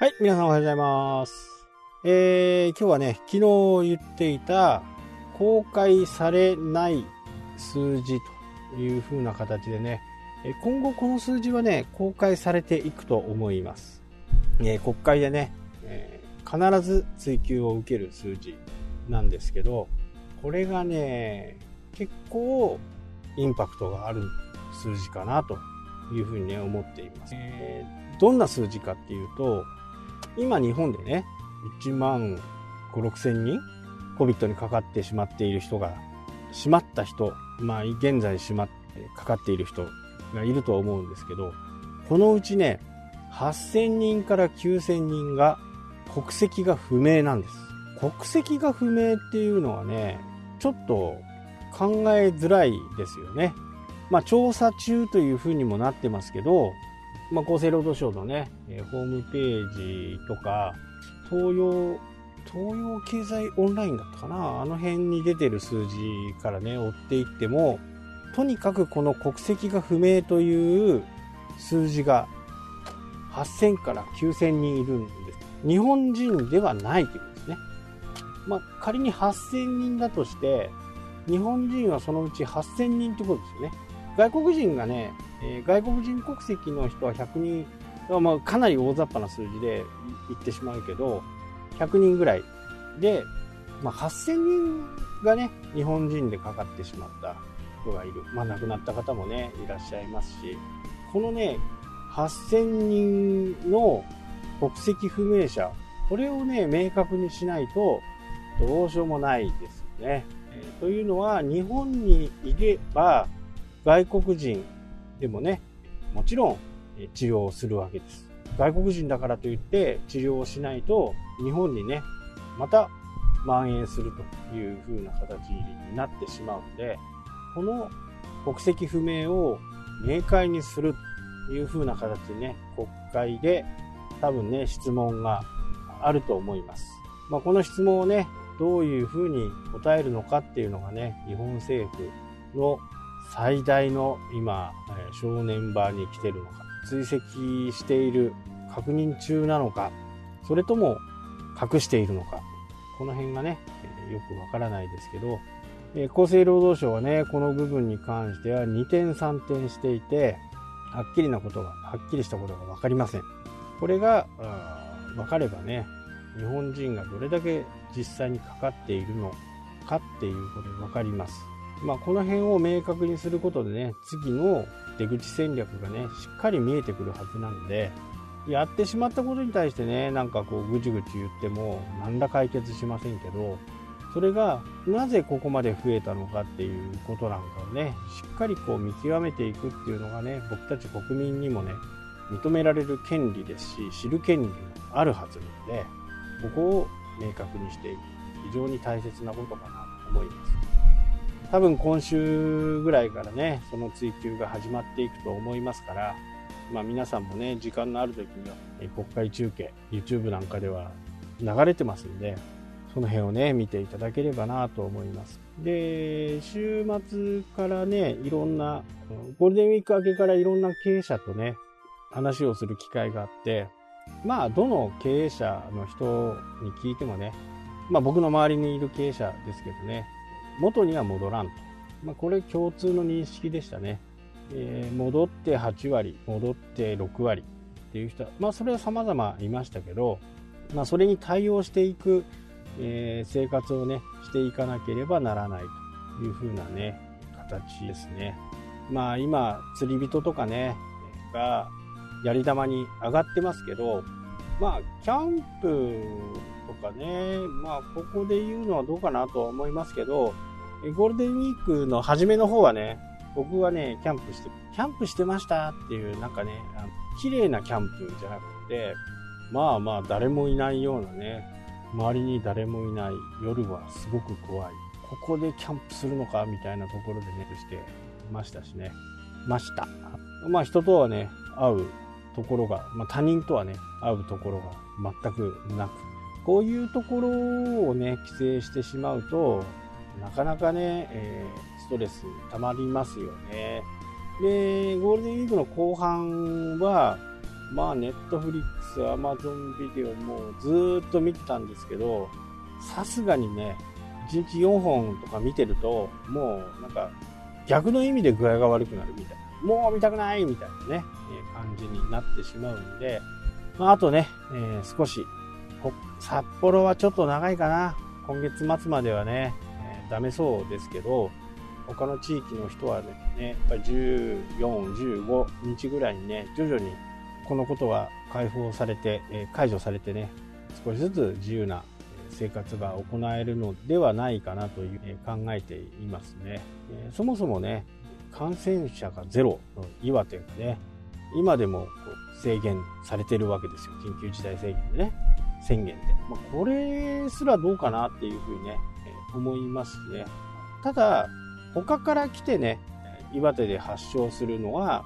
はい、皆さんおはようございます。えー、今日はね、昨日言っていた公開されない数字という風な形でね、今後この数字はね、公開されていくと思います。えー国会でね、えー必ず追及を受ける数字なんですけど、これがね、結構インパクトがある数字かなというふうにね、思っています。えーどんな数字かっていうと、今日本でね、1万5、6千人 COVID にかかってしまっている人が、しまった人、まあ現在しまってかかっている人がいるとは思うんですけど、このうちね、8000人から9000人が国籍が不明なんです。国籍が不明っていうのはね、ちょっと考えづらいですよね。まあ調査中というふうにもなってますけど、まあ、厚生労働省のね、えホームページとか、東洋、東洋経済オンラインだったかな？あの辺に出てる数字からね、追っていっても、とにかくこの国籍が不明という数字が8000から9000人いるんです。日本人ではないということですね。まあ、仮に8000人だとして、日本人はそのうち8000人ってことですよね。外国人がね、えー外国人国籍の人は100人、まあ、かなり大雑把な数字で言ってしまうけど、100人ぐらいで、まあ、8000人がね、日本人でかかってしまった人がいる。まあ、亡くなった方もね、いらっしゃいますし、このね、8000人の国籍不明者、これをね、明確にしないと、どうしようもないですよね。というのは、日本にいれば、外国人でもね、もちろん治療をするわけです。外国人だからといって治療をしないと、日本にね、また蔓延するという風な形になってしまうので、この国籍不明を明快にするという風な形でね、国会で多分ね、質問があると思います。まあ、この質問をね、どういう風に答えるのかっていうのがね、日本政府の最大の今、え正念場に来てるのか、追跡している、確認中なのか、それとも隠しているのか、この辺がね、よくわからないですけど、え厚生労働省はね、この部分に関しては2点3点していて、はっきりなことが、はっきりしたことがわかりません。これが、あーわかればね、日本人がどれだけ実際にかかっているのかっていうことがわかります。まあ、この辺を明確にすることでね、次の出口戦略がね、しっかり見えてくるはずなんで、やってしまったことに対してね、なんかこう、ぐちぐち言っても、何ら解決しませんけど、それがなぜここまで増えたのかっていうことなんかをね、しっかりこう見極めていくっていうのがね、僕たち国民にもね、認められる権利ですし、知る権利もあるはずなので、ここを明確にしていく。非常に大切なことかなと思います。多分今週ぐらいからね、その追及が始まっていくと思いますから、まあ皆さんもね、時間のある時には、国会中継、YouTube なんかでは流れてますんで、その辺をね、見ていただければなと思います。で、週末からね、いろんな、ゴールデンウィーク明けからいろんな経営者とね、話をする機会があって、まあ、どの経営者の人に聞いてもね、まあ僕の周りにいる経営者ですけどね、元には戻らんと。まあこれ共通の認識でしたね。えー戻って8割、戻って6割っていう人は、まあそれは様々いましたけど、まあそれに対応していく、えー生活をね、していかなければならないというふうなね、形ですね。まあ今、釣り人とかね、がやり玉に上がってますけど、まあキャンプとかね、まあここで言うのはどうかなとは思いますけど、ゴールデンウィークの初めの方はね、僕はね、キャンプして、キャンプしてましたっていう、なんかね、あの綺麗なキャンプじゃなくて、まあまあ誰もいないようなね、周りに誰もいない夜はすごく怖い。ここでキャンプするのかみたいなところでね、してましたしね。ました。まあ人とはね、会うところが、まあ他人とはね、会うところが全くなく、こういうところをね、規制してしまうと、なかなかね、えーストレス溜まりますよね。で、ゴールデンウィークの後半は、まあ、ネットフリックス、アマゾンビデオもうずっと見てたんですけど、さすがにね、1日4本とか見てると、もうなんか逆の意味で具合が悪くなるみたいな。もう見たくないみたいなね、え感じになってしまうんで、まあ、あとね、えー、少し、札幌はちょっと長いかな。今月末まではね、ダメそうですけど、他の地域の人はね、やっぱり14、15日ぐらいにね、徐々にこのことは解放されて、え解除されてね、少しずつ自由な生活が行えるのではないかなという考えていますね。そもそもね、感染者がゼロの岩手がね、今でも制限されてるわけですよ。緊急事態宣言でね。宣言で。まあ、これすらどうかなっていうふうにね、思いますね。ただ、他から来てね、岩手で発症するのは、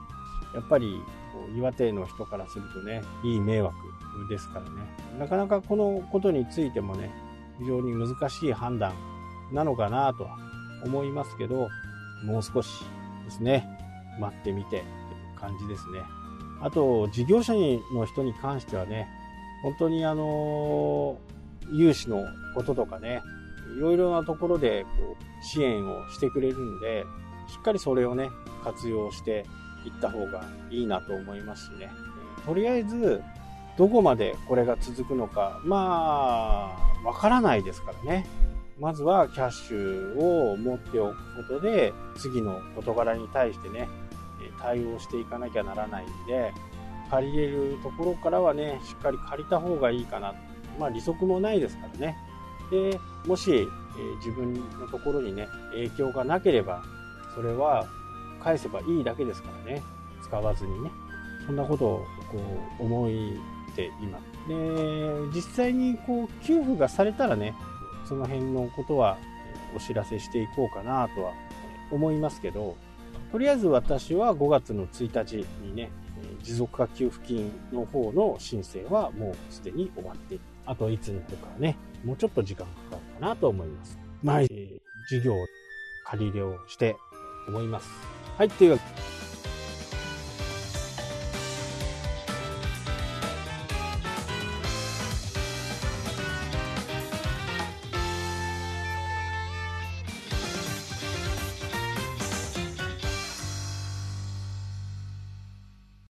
やっぱり岩手の人からするとね、いい迷惑ですからね。なかなかこのことについてもね、非常に難しい判断なのかなとは思いますけど、もう少しですね、待ってみてっていう感じですね。あと、事業者の人に関してはね、本当にあの、融資のこととかね、いろいろなところでこう支援をしてくれるんで、しっかりそれをね、活用していった方がいいなと思いますしね。とりあえず、どこまでこれが続くのか、まあ、わからないですからね。まずはキャッシュを持っておくことで、次の事柄に対してね、対応していかなきゃならないんで、借りれるところからはね、しっかり借りた方がいいかな。まあ利息もないですからね。で、もし、えー、自分のところにね、影響がなければ、それは返せばいいだけですからね。使わずにね。そんなことをこう思っています。で、実際にこう給付がされたらね、その辺のことはお知らせしていこうかなとは思いますけど、とりあえず私は5月の1日にね、持続化給付金の方の申請はもうすでに終わって。あといつになるかね、もうちょっと時間かかるかなと思います。まあ、えー、授業、借り入れをして思います。はい、というわけで、